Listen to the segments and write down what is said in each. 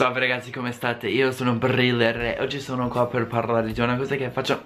Salve ragazzi come state? Io sono Briller e oggi sono qua per parlare di una cosa che faccio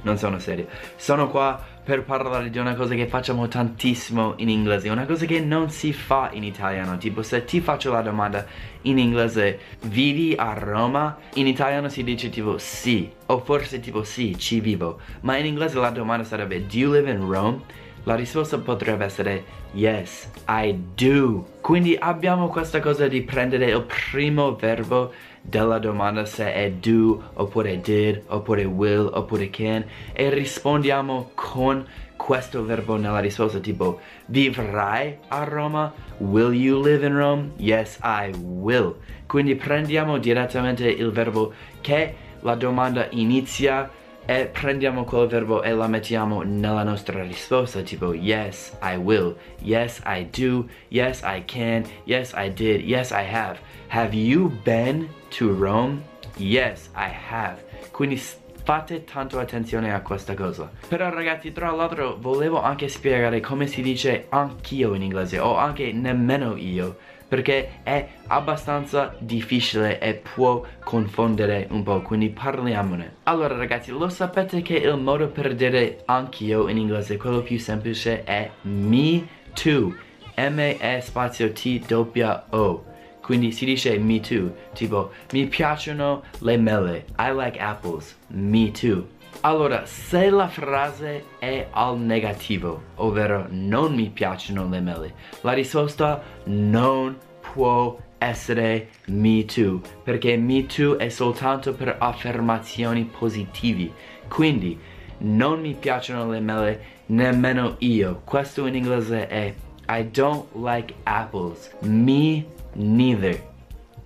Non sono serio Sono qua per parlare di una cosa che facciamo tantissimo in inglese Una cosa che non si fa in italiano Tipo se ti faccio la domanda in inglese Vivi a Roma? In italiano si dice tipo sì O forse tipo sì, ci vivo Ma in inglese la domanda sarebbe Do you live in Rome? La risposta potrebbe essere Yes, I do. Quindi abbiamo questa cosa di prendere il primo verbo della domanda se è do, oppure did, oppure will, oppure can e rispondiamo con questo verbo nella risposta tipo vivrai a Roma? Will you live in Rome? Yes, I will. Quindi prendiamo direttamente il verbo che la domanda inizia e prendiamo quel verbo e la mettiamo nella nostra risposta tipo yes I will, yes I do, yes I can, yes I did, yes I have. Have you been to Rome? Yes I have. Quindi fate tanto attenzione a questa cosa. Però ragazzi tra l'altro volevo anche spiegare come si dice anch'io in inglese o anche nemmeno io perché è abbastanza difficile e può confondere un po', quindi parliamone. Allora ragazzi, lo sapete che il modo per dire anch'io in inglese, quello più semplice è me too, M-E spazio T-O. Quindi si dice me too, tipo mi piacciono le mele, I like apples, me too. Allora, se la frase è al negativo, ovvero non mi piacciono le mele, la risposta non può essere me too, perché me too è soltanto per affermazioni positive. Quindi, non mi piacciono le mele, nemmeno io. Questo in inglese è I don't like apples. Me neither.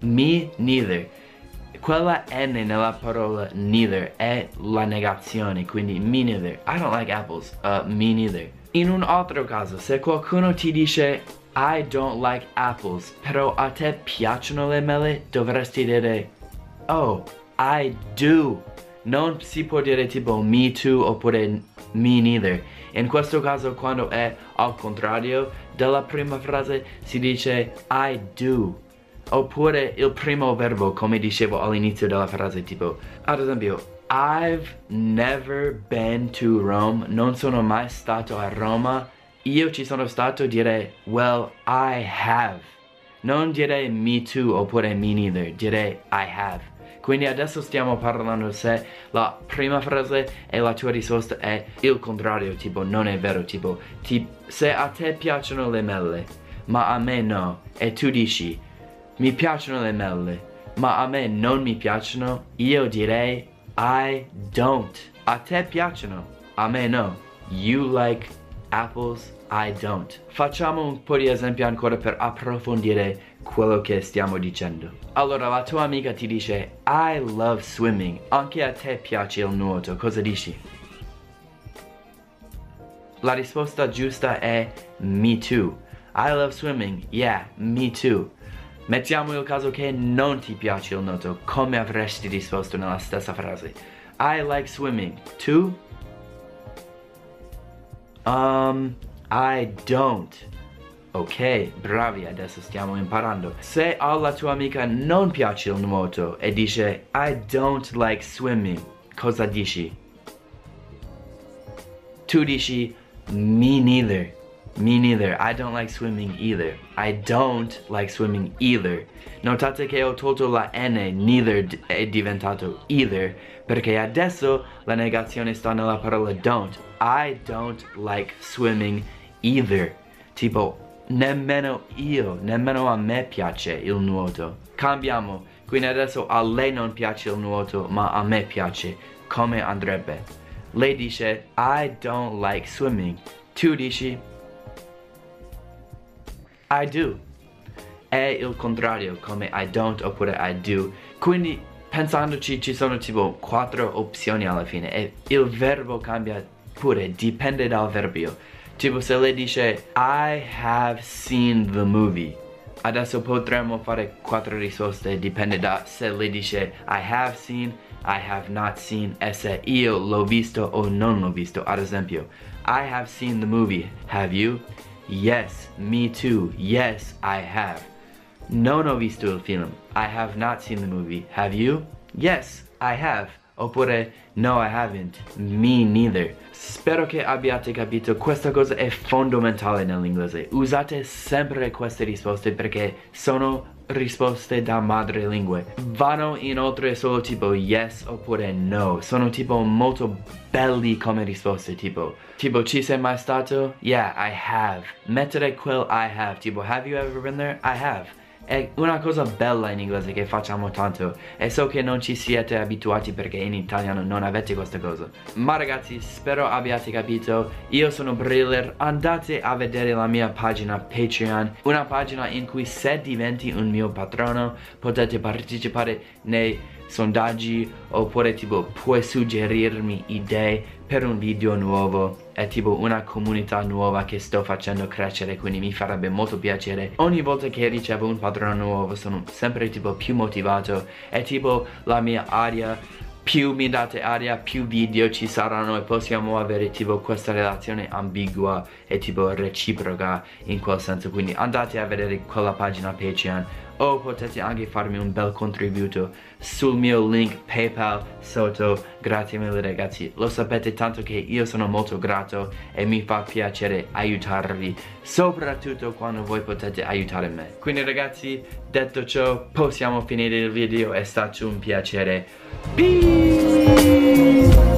Me neither quella N nella parola neither è la negazione, quindi me neither. I don't like apples, uh, me neither. In un altro caso, se qualcuno ti dice I don't like apples, però a te piacciono le mele, dovresti dire Oh, I do. Non si può dire tipo me too oppure me neither. In questo caso quando è al contrario della prima frase si dice I do oppure il primo verbo come dicevo all'inizio della frase tipo ad esempio I've never been to Rome non sono mai stato a Roma. Io ci sono stato dire well I have. Non dire me too oppure me neither dire I have. Quindi adesso stiamo parlando se la prima frase e la tua risposta è il contrario tipo non è vero tipo ti, se a te piacciono le mele ma a me no e tu dici mi piacciono le mele, ma a me non mi piacciono, io direi I don't. A te piacciono, a me no. You like apples, I don't. Facciamo un po' di esempi ancora per approfondire quello che stiamo dicendo. Allora, la tua amica ti dice I love swimming. Anche a te piace il nuoto, cosa dici? La risposta giusta è me too. I love swimming. Yeah, me too. Mettiamo il caso che non ti piace il nuoto, come avresti risposto nella stessa frase? I like swimming. Tu? Um, I don't. Ok, bravi, adesso stiamo imparando. Se alla tua amica non piace il nuoto e dice I don't like swimming, cosa dici? Tu dici me neither. Me neither. I don't like swimming either. I don't like swimming either. Notate che ho tolto la N, neither è diventato either, perché adesso la negazione sta nella parola don't. I don't like swimming either. Tipo, nemmeno io, nemmeno a me piace il nuoto. Cambiamo. Quindi adesso a lei non piace il nuoto, ma a me piace. Come andrebbe? Lei dice, I don't like swimming. Tu dici, I do. È il contrario come I don't oppure I do. Quindi pensandoci ci sono tipo quattro opzioni alla fine e il verbo cambia pure, dipende dal verbio. Tipo se lei dice I have seen the movie. Adesso potremmo fare quattro risposte, dipende da se lei dice I have seen, I have not seen e se io l'ho visto o non l'ho visto. Ad esempio, I have seen the movie, have you? Yes, me too. Yes, I have. non ho visto il film. I have not seen the movie. Have you? Yes, I have. Oppure no, I haven't. Me neither. Spero che abbiate capito, questa cosa è fondamentale nell'inglese. Usate sempre queste risposte perché sono risposte da madrelingue. Vanno inoltre solo tipo yes oppure no. Sono tipo molto belli come risposte, tipo tipo ci sei mai stato? Yeah, I have. Mettere quel I have, tipo have you ever been there? I have. È una cosa bella in inglese che facciamo tanto e so che non ci siete abituati perché in italiano non avete questa cosa. Ma ragazzi, spero abbiate capito. Io sono Briller, andate a vedere la mia pagina Patreon, una pagina in cui se diventi un mio patrono potete partecipare nei sondaggi oppure tipo puoi suggerirmi idee per un video nuovo? È tipo una comunità nuova che sto facendo crescere quindi mi farebbe molto piacere. Ogni volta che ricevo un patrono nuovo sono sempre tipo più motivato. È tipo la mia aria più mi date aria più video ci saranno e possiamo avere tipo questa relazione ambigua e tipo reciproca in quel senso. Quindi andate a vedere quella pagina Patreon o potete anche farmi un bel contributo sul mio link PayPal sotto grazie mille ragazzi. Lo sapete tanto che io sono molto grato e mi fa piacere aiutarvi soprattutto quando voi potete aiutare me. Quindi ragazzi detto ciò possiamo finire il video. È stato un piacere. Peace